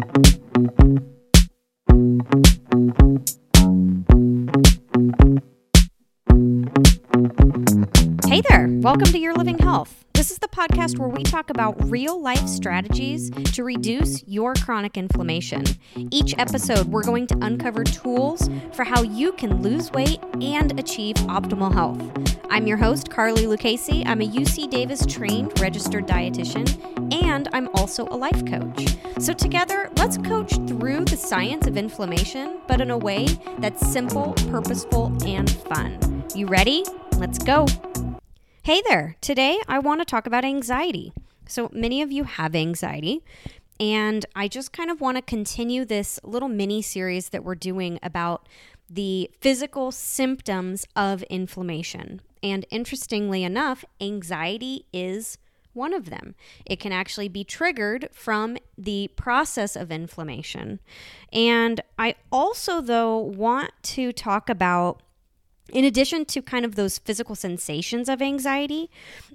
Mm-hmm. Podcast where we talk about real life strategies to reduce your chronic inflammation. Each episode, we're going to uncover tools for how you can lose weight and achieve optimal health. I'm your host, Carly Lucchesi. I'm a UC Davis trained registered dietitian, and I'm also a life coach. So, together, let's coach through the science of inflammation, but in a way that's simple, purposeful, and fun. You ready? Let's go. Hey there. Today I want to talk about anxiety. So many of you have anxiety, and I just kind of want to continue this little mini series that we're doing about the physical symptoms of inflammation. And interestingly enough, anxiety is one of them. It can actually be triggered from the process of inflammation. And I also, though, want to talk about in addition to kind of those physical sensations of anxiety,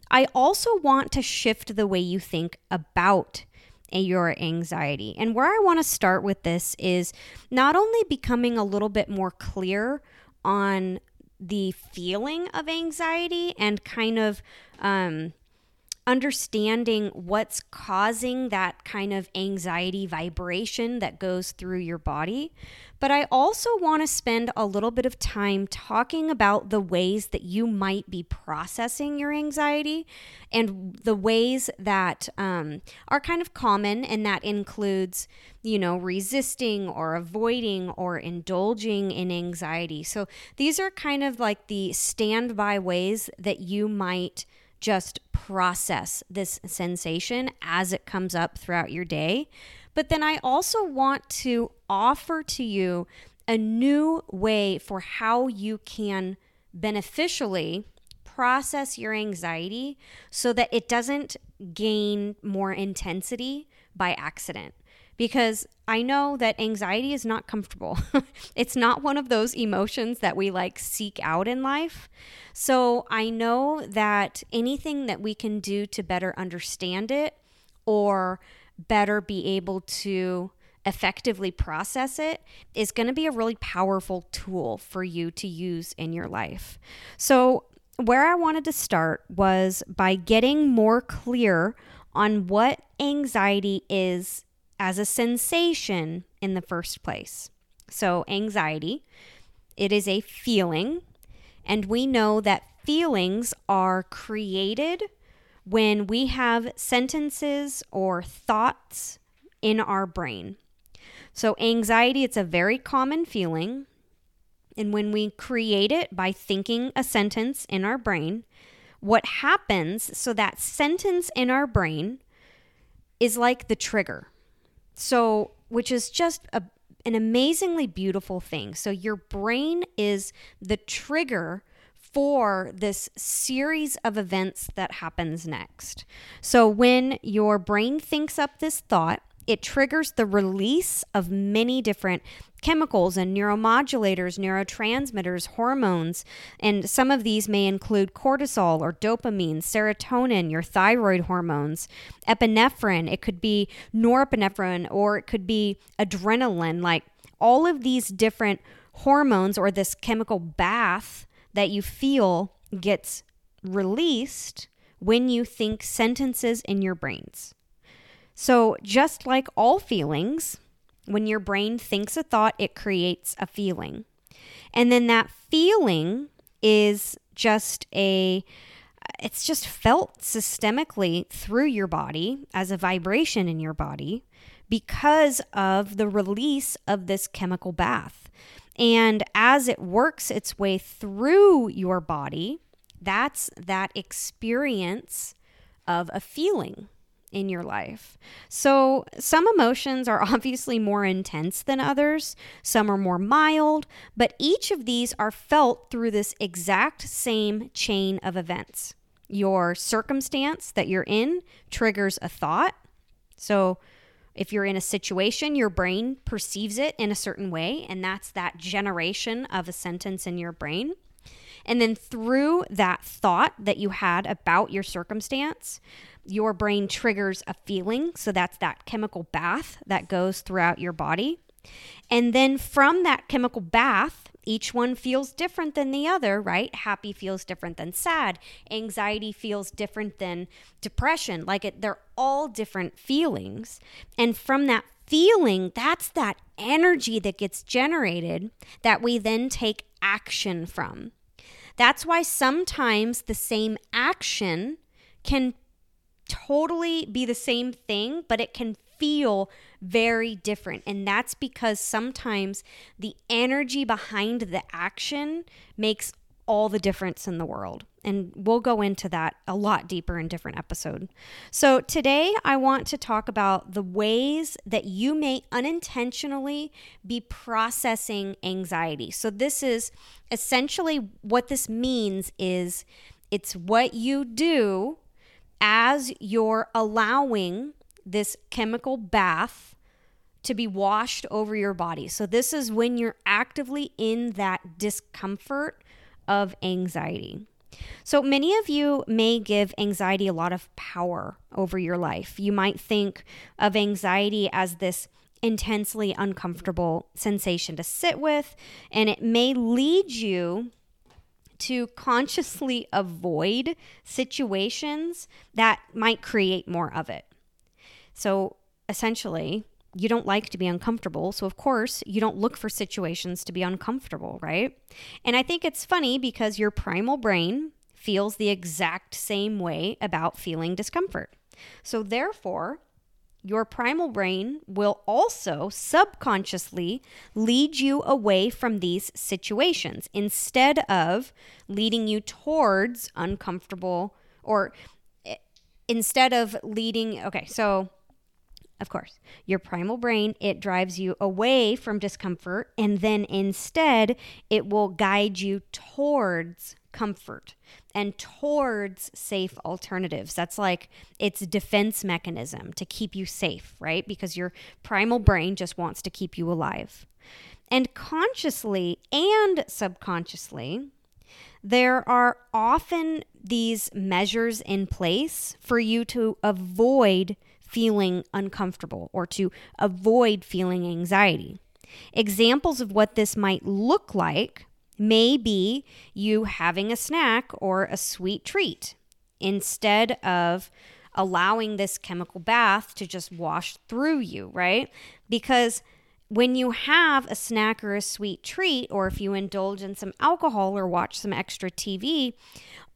I also want to shift the way you think about your anxiety. And where I want to start with this is not only becoming a little bit more clear on the feeling of anxiety and kind of um, understanding what's causing that kind of anxiety vibration that goes through your body. But I also want to spend a little bit of time talking about the ways that you might be processing your anxiety and the ways that um, are kind of common, and that includes, you know, resisting or avoiding or indulging in anxiety. So these are kind of like the standby ways that you might just process this sensation as it comes up throughout your day. But then I also want to offer to you a new way for how you can beneficially process your anxiety so that it doesn't gain more intensity by accident because I know that anxiety is not comfortable. it's not one of those emotions that we like seek out in life. So I know that anything that we can do to better understand it or better be able to effectively process it is going to be a really powerful tool for you to use in your life. So, where I wanted to start was by getting more clear on what anxiety is as a sensation in the first place. So, anxiety, it is a feeling, and we know that feelings are created when we have sentences or thoughts in our brain. So, anxiety, it's a very common feeling. And when we create it by thinking a sentence in our brain, what happens so that sentence in our brain is like the trigger. So, which is just a, an amazingly beautiful thing. So, your brain is the trigger for this series of events that happens next. So, when your brain thinks up this thought, it triggers the release of many different chemicals and neuromodulators, neurotransmitters, hormones. And some of these may include cortisol or dopamine, serotonin, your thyroid hormones, epinephrine. It could be norepinephrine or it could be adrenaline. Like all of these different hormones or this chemical bath that you feel gets released when you think sentences in your brains. So, just like all feelings, when your brain thinks a thought, it creates a feeling. And then that feeling is just a it's just felt systemically through your body as a vibration in your body because of the release of this chemical bath. And as it works its way through your body, that's that experience of a feeling in your life. So, some emotions are obviously more intense than others, some are more mild, but each of these are felt through this exact same chain of events. Your circumstance that you're in triggers a thought. So, if you're in a situation, your brain perceives it in a certain way, and that's that generation of a sentence in your brain. And then through that thought that you had about your circumstance, your brain triggers a feeling. So that's that chemical bath that goes throughout your body. And then from that chemical bath, each one feels different than the other, right? Happy feels different than sad. Anxiety feels different than depression. Like it, they're all different feelings. And from that feeling, that's that energy that gets generated that we then take action from. That's why sometimes the same action can totally be the same thing, but it can feel very different. And that's because sometimes the energy behind the action makes all the difference in the world. And we'll go into that a lot deeper in different episode. So today I want to talk about the ways that you may unintentionally be processing anxiety. So this is essentially what this means is it's what you do as you're allowing this chemical bath to be washed over your body. So this is when you're actively in that discomfort of anxiety. So, many of you may give anxiety a lot of power over your life. You might think of anxiety as this intensely uncomfortable sensation to sit with, and it may lead you to consciously avoid situations that might create more of it. So, essentially, you don't like to be uncomfortable. So, of course, you don't look for situations to be uncomfortable, right? And I think it's funny because your primal brain feels the exact same way about feeling discomfort. So, therefore, your primal brain will also subconsciously lead you away from these situations instead of leading you towards uncomfortable or eh, instead of leading. Okay, so of course, your primal brain, it drives you away from discomfort and then instead it will guide you towards comfort and towards safe alternatives. That's like its defense mechanism to keep you safe, right? Because your primal brain just wants to keep you alive. And consciously and subconsciously, there are often these measures in place for you to avoid feeling uncomfortable or to avoid feeling anxiety. Examples of what this might look like may be you having a snack or a sweet treat instead of allowing this chemical bath to just wash through you, right? Because when you have a snack or a sweet treat, or if you indulge in some alcohol or watch some extra TV,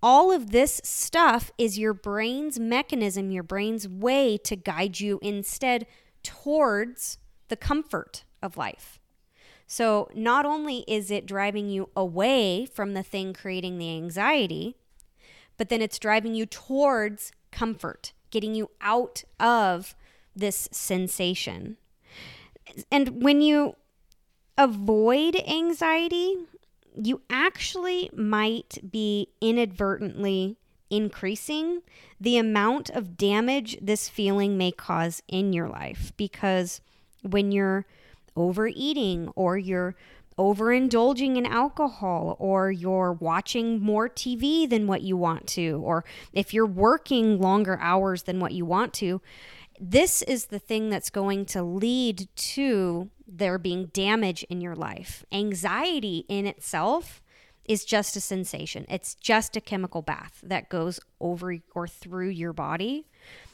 all of this stuff is your brain's mechanism, your brain's way to guide you instead towards the comfort of life. So, not only is it driving you away from the thing creating the anxiety, but then it's driving you towards comfort, getting you out of this sensation. And when you avoid anxiety, you actually might be inadvertently increasing the amount of damage this feeling may cause in your life. Because when you're overeating or you're overindulging in alcohol or you're watching more TV than what you want to or if you're working longer hours than what you want to this is the thing that's going to lead to there being damage in your life. Anxiety in itself is just a sensation, it's just a chemical bath that goes over or through your body.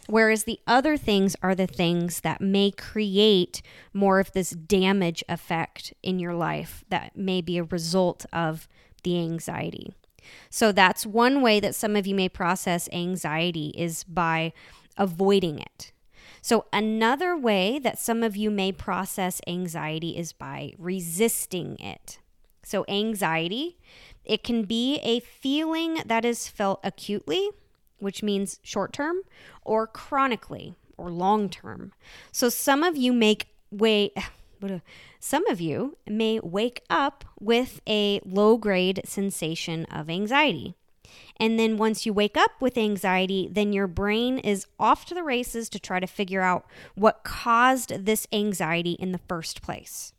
Whereas the other things are the things that may create more of this damage effect in your life that may be a result of the anxiety. So that's one way that some of you may process anxiety is by avoiding it. So, another way that some of you may process anxiety is by resisting it. So, anxiety, it can be a feeling that is felt acutely, which means short term, or chronically or long term. So, some of you make way some of you may wake up with a low grade sensation of anxiety. And then once you wake up with anxiety, then your brain is off to the races to try to figure out what caused this anxiety in the first place.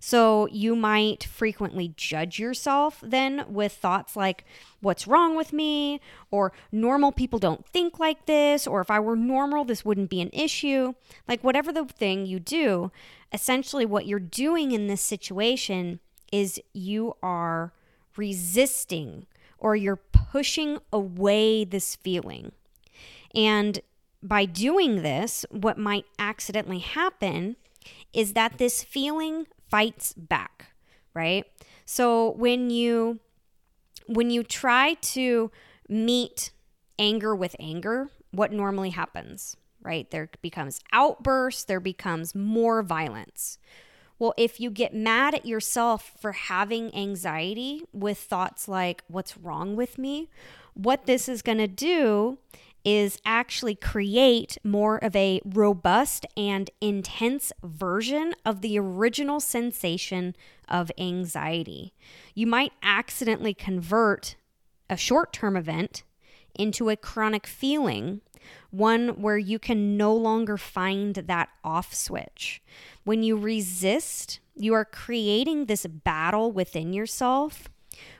So you might frequently judge yourself then with thoughts like, what's wrong with me? Or normal people don't think like this. Or if I were normal, this wouldn't be an issue. Like, whatever the thing you do, essentially what you're doing in this situation is you are resisting or you're pushing away this feeling. And by doing this, what might accidentally happen is that this feeling fights back, right? So when you when you try to meet anger with anger, what normally happens, right? There becomes outbursts, there becomes more violence. Well, if you get mad at yourself for having anxiety with thoughts like, what's wrong with me? What this is going to do is actually create more of a robust and intense version of the original sensation of anxiety. You might accidentally convert a short term event into a chronic feeling, one where you can no longer find that off switch. When you resist, you are creating this battle within yourself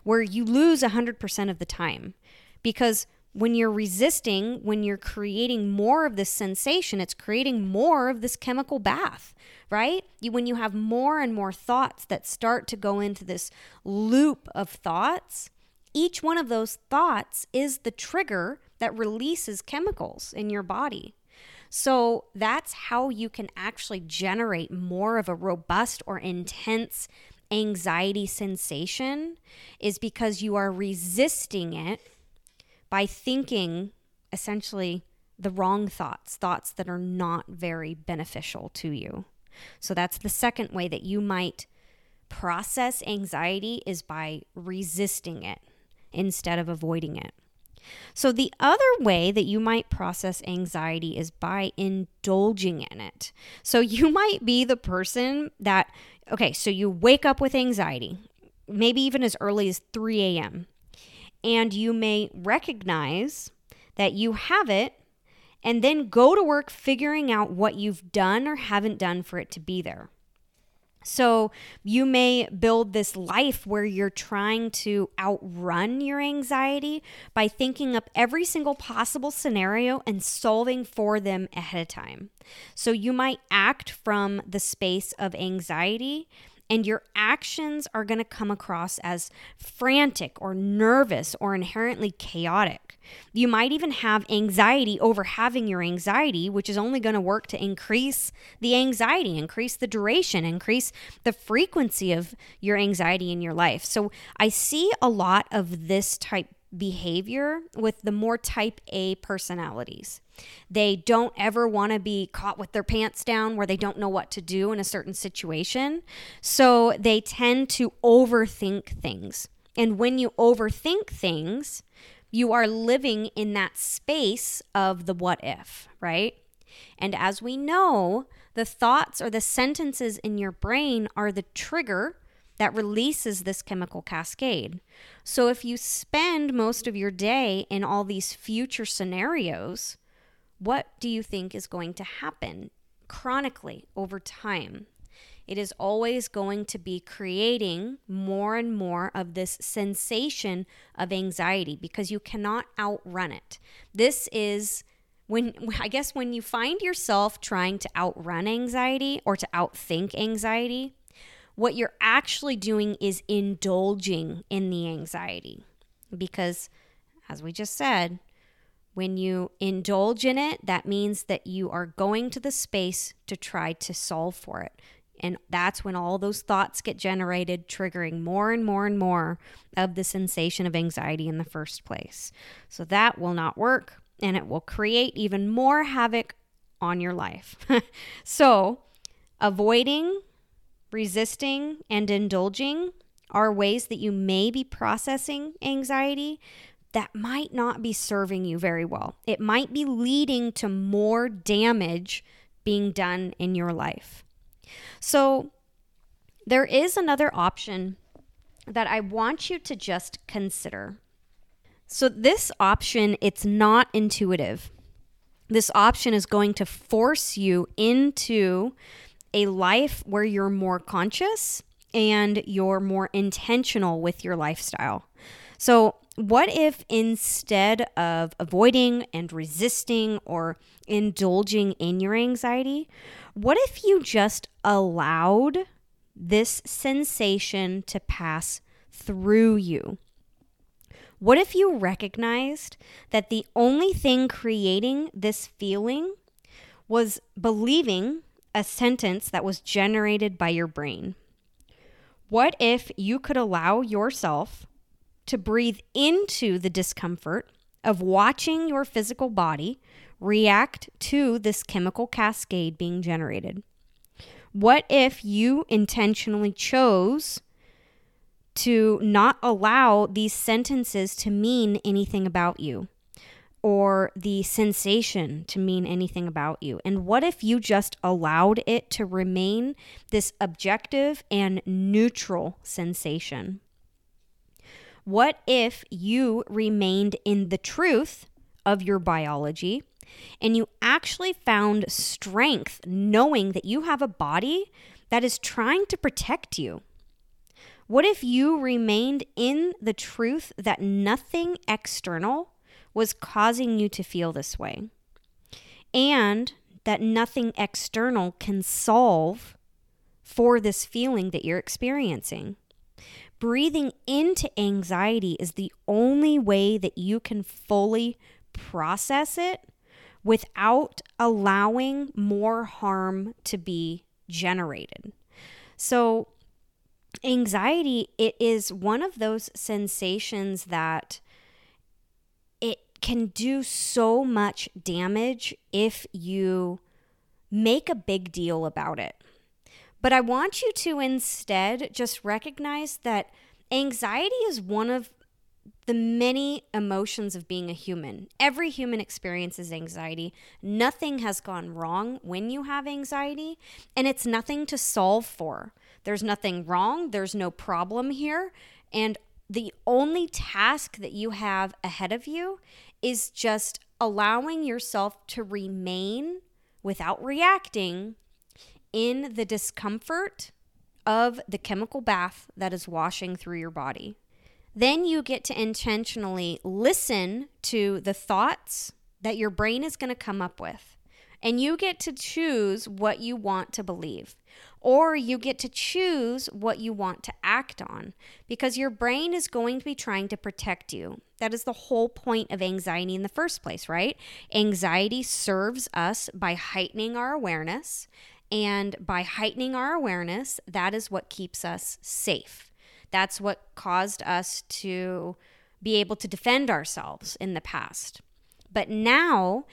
where you lose 100% of the time because when you're resisting, when you're creating more of this sensation, it's creating more of this chemical bath, right? You, when you have more and more thoughts that start to go into this loop of thoughts, each one of those thoughts is the trigger that releases chemicals in your body. So that's how you can actually generate more of a robust or intense anxiety sensation, is because you are resisting it by thinking essentially the wrong thoughts, thoughts that are not very beneficial to you. So that's the second way that you might process anxiety is by resisting it instead of avoiding it. So, the other way that you might process anxiety is by indulging in it. So, you might be the person that, okay, so you wake up with anxiety, maybe even as early as 3 a.m and you may recognize that you have it and then go to work figuring out what you've done or haven't done for it to be there. So, you may build this life where you're trying to outrun your anxiety by thinking up every single possible scenario and solving for them ahead of time. So, you might act from the space of anxiety and your actions are going to come across as frantic or nervous or inherently chaotic. You might even have anxiety over having your anxiety, which is only going to work to increase the anxiety, increase the duration, increase the frequency of your anxiety in your life. So I see a lot of this type behavior with the more type A personalities. They don't ever want to be caught with their pants down where they don't know what to do in a certain situation. So they tend to overthink things. And when you overthink things, you are living in that space of the what if, right? And as we know, the thoughts or the sentences in your brain are the trigger that releases this chemical cascade. So if you spend most of your day in all these future scenarios, what do you think is going to happen chronically over time? It is always going to be creating more and more of this sensation of anxiety because you cannot outrun it. This is when I guess when you find yourself trying to outrun anxiety or to outthink anxiety, what you're actually doing is indulging in the anxiety. Because, as we just said, when you indulge in it, that means that you are going to the space to try to solve for it. And that's when all those thoughts get generated, triggering more and more and more of the sensation of anxiety in the first place. So that will not work and it will create even more havoc on your life. so, avoiding resisting, and indulging are ways that you may be processing anxiety that might not be serving you very well. It might be leading to more damage being done in your life. So, there is another option that I want you to just consider. So, this option, it's not intuitive. This option is going to force you into a life where you're more conscious and you're more intentional with your lifestyle. So, what if instead of avoiding and resisting or indulging in your anxiety, what if you just allowed this sensation to pass through you? What if you recognized that the only thing creating this feeling was believing a sentence that was generated by your brain? What if you could allow yourself to breathe into the discomfort of watching your physical body react to this chemical cascade being generated? What if you intentionally chose to not allow these sentences to mean anything about you or the sensation to mean anything about you? And what if you just allowed it to remain this objective and neutral sensation? What if you remained in the truth of your biology and you actually found strength knowing that you have a body that is trying to protect you? What if you remained in the truth that nothing external was causing you to feel this way? And that nothing external can solve for this feeling that you're experiencing. Breathing into anxiety is the only way that you can fully process it without allowing more harm to be generated. So, anxiety it is one of those sensations that it can do so much damage if you make a big deal about it. But I want you to instead just recognize that anxiety is one of the many emotions of being a human. Every human experiences anxiety. Nothing has gone wrong when you have anxiety, and it's nothing to solve for. There's nothing wrong, there's no problem here. And the only task that you have ahead of you is just allowing yourself to remain without reacting in the discomfort of the chemical bath that is washing through your body. Then you get to intentionally listen to the thoughts that your brain is going to come up with. And you get to choose what you want to believe, or you get to choose what you want to act on because your brain is going to be trying to protect you. That is the whole point of anxiety in the first place, right? Anxiety serves us by heightening our awareness and by heightening our awareness, that is what keeps us safe. That's what caused us to be able to defend ourselves in the past. But now,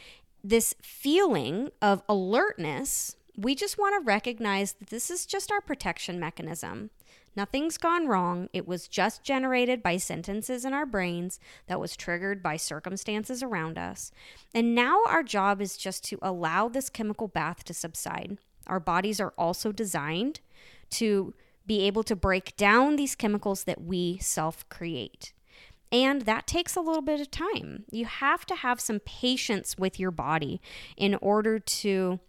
this feeling of alertness, we just want to recognize that this is just our protection mechanism. Nothing's gone wrong. It was just generated by sentences in our brains that was triggered by circumstances around us. And now our job is just to allow this chemical bath to subside. Our bodies are also designed to be able to break down these chemicals that we self create. And that takes a little bit of time. You have to have some patience with your body in order to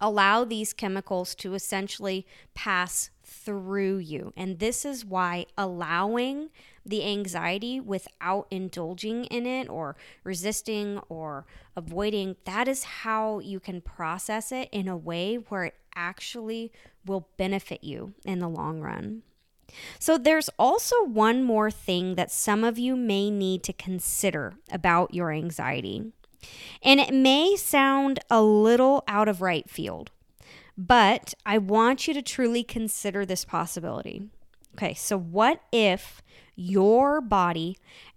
allow these chemicals to essentially pass through you. And this is why allowing the anxiety without indulging in it or resisting or avoiding, that is how you can process it in a way where it actually will benefit you in the long run. So, there's also one more thing that some of you may need to consider about your anxiety. And it may sound a little out of right field, but I want you to truly consider this possibility. Okay, so what if your body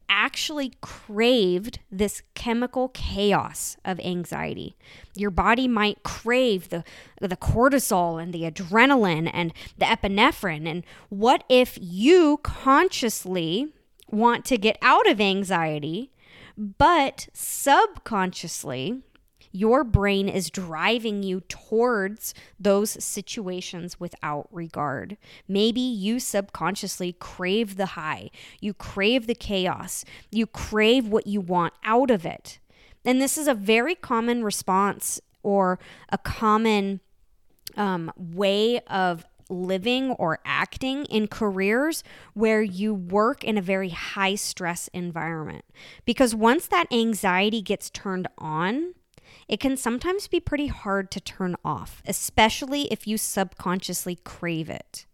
actually craved this chemical chaos of anxiety. Your body might crave the the cortisol and the adrenaline and the epinephrine and what if you consciously want to get out of anxiety but subconsciously your brain is driving you towards those situations without regard. Maybe you subconsciously crave the high, you crave the chaos, you crave what you want out of it. And this is a very common response or a common um, way of living or acting in careers where you work in a very high stress environment. Because once that anxiety gets turned on, it can sometimes be pretty hard to turn off, especially if you subconsciously crave it.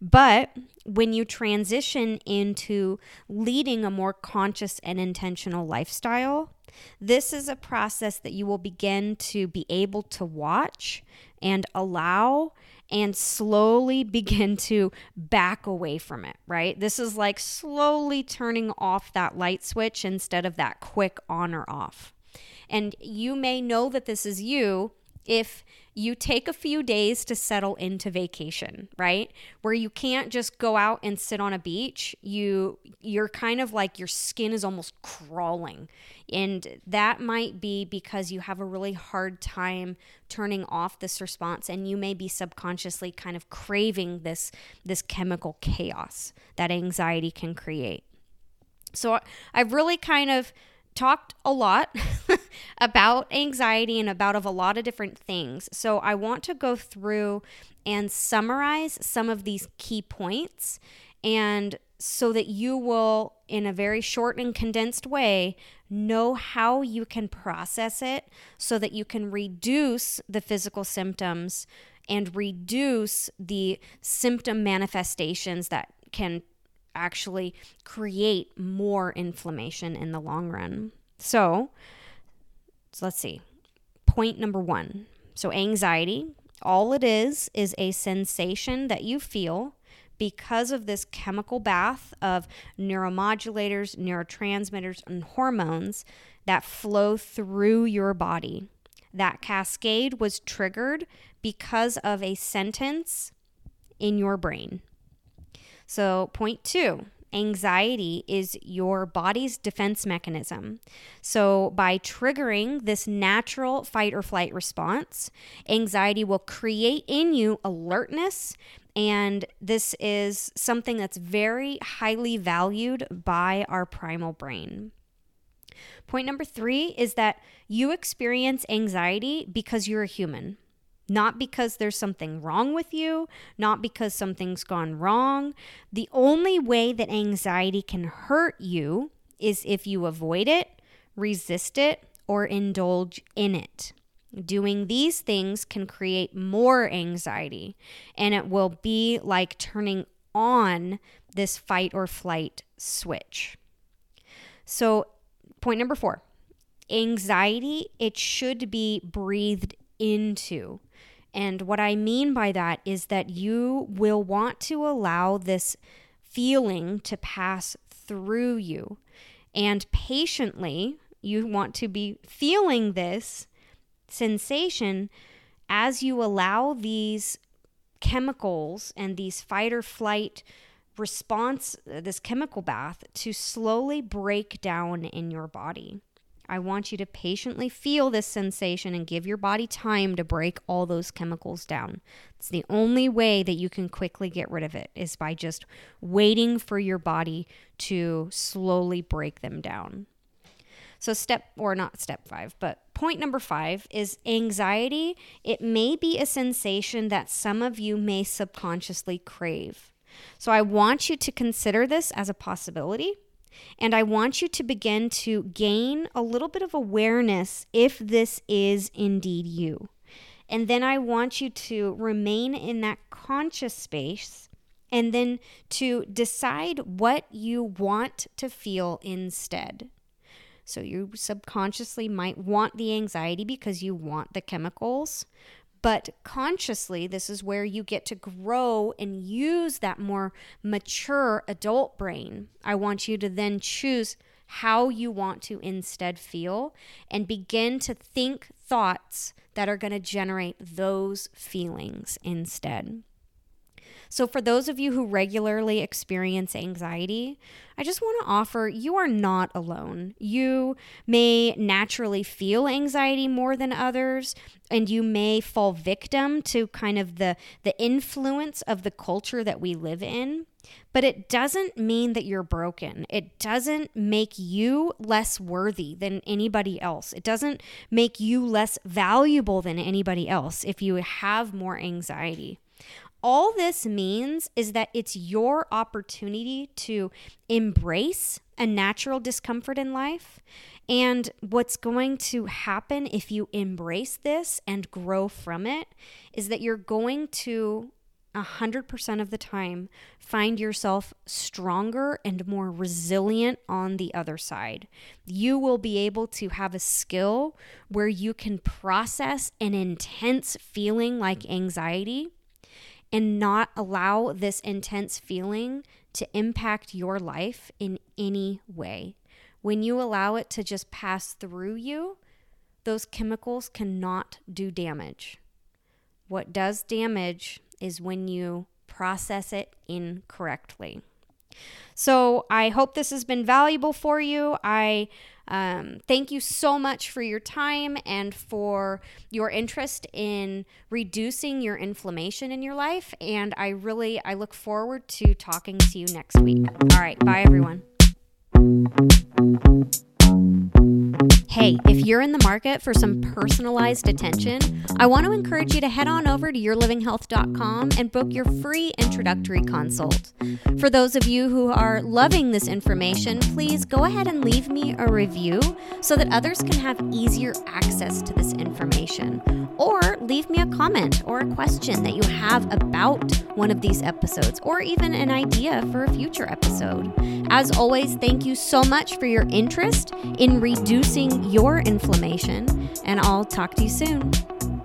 But when you transition into leading a more conscious and intentional lifestyle, this is a process that you will begin to be able to watch and allow and slowly begin to back away from it, right? This is like slowly turning off that light switch instead of that quick on or off. And you may know that this is you if you take a few days to settle into vacation, right? Where you can't just go out and sit on a beach. You you're kind of like your skin is almost crawling. And that might be because you have a really hard time turning off this response and you may be subconsciously kind of craving this this chemical chaos that anxiety can create. So I've really kind of talked a lot about anxiety and about of a lot of different things. So I want to go through and summarize some of these key points and so that you will in a very short and condensed way know how you can process it so that you can reduce the physical symptoms and reduce the symptom manifestations that can actually create more inflammation in the long run. So, so let's see. Point number one. So, anxiety, all it is is a sensation that you feel because of this chemical bath of neuromodulators, neurotransmitters, and hormones that flow through your body. That cascade was triggered because of a sentence in your brain. So, point two anxiety is your body's defense mechanism. So, by triggering this natural fight or flight response, anxiety will create in you alertness. And this is something that's very highly valued by our primal brain. Point number three is that you experience anxiety because you're a human. Not because there's something wrong with you, not because something's gone wrong. The only way that anxiety can hurt you is if you avoid it, resist it, or indulge in it. Doing these things can create more anxiety, and it will be like turning on this fight or flight switch. So, point number four anxiety, it should be breathed into. And what I mean by that is that you will want to allow this feeling to pass through you. And patiently, you want to be feeling this sensation as you allow these chemicals and these fight or flight response, uh, this chemical bath, to slowly break down in your body. I want you to patiently feel this sensation and give your body time to break all those chemicals down. It's the only way that you can quickly get rid of it is by just waiting for your body to slowly break them down. So, step, or not step five, but point number five is anxiety. It may be a sensation that some of you may subconsciously crave. So, I want you to consider this as a possibility and I want you to begin to gain a little bit of awareness if this is indeed you. And then I want you to remain in that conscious space and then to decide what you want to feel instead. So you subconsciously might want the anxiety because you want the chemicals, but consciously, this is where you get to grow and use that more mature adult brain. I want you to then choose how you want to instead feel and begin to think thoughts that are going to generate those feelings instead. So, for those of you who regularly experience anxiety, I just want to offer you are not alone. You may naturally feel anxiety more than others, and you may fall victim to kind of the, the influence of the culture that we live in. But it doesn't mean that you're broken. It doesn't make you less worthy than anybody else. It doesn't make you less valuable than anybody else if you have more anxiety. All this means is that it's your opportunity to embrace a natural discomfort in life. And what's going to happen if you embrace this and grow from it is that you're going to 100% of the time find yourself stronger and more resilient on the other side. You will be able to have a skill where you can process an intense feeling like anxiety and not allow this intense feeling to impact your life in any way. When you allow it to just pass through you, those chemicals cannot do damage. What does damage is when you process it incorrectly. So I hope this has been valuable for you. I um, thank you so much for your time and for your interest in reducing your inflammation in your life. And I really I look forward to talking to you next week. All right, bye everyone. Hey, if you're in the market for some personalized attention, I want to encourage you to head on over to yourlivinghealth.com and book your free introductory consult. For those of you who are loving this information, please go ahead and leave me a review so that others can have easier access to this information. Or leave me a comment or a question that you have about one of these episodes, or even an idea for a future episode. As always, thank you so much for your interest in reducing your inflammation, and I'll talk to you soon.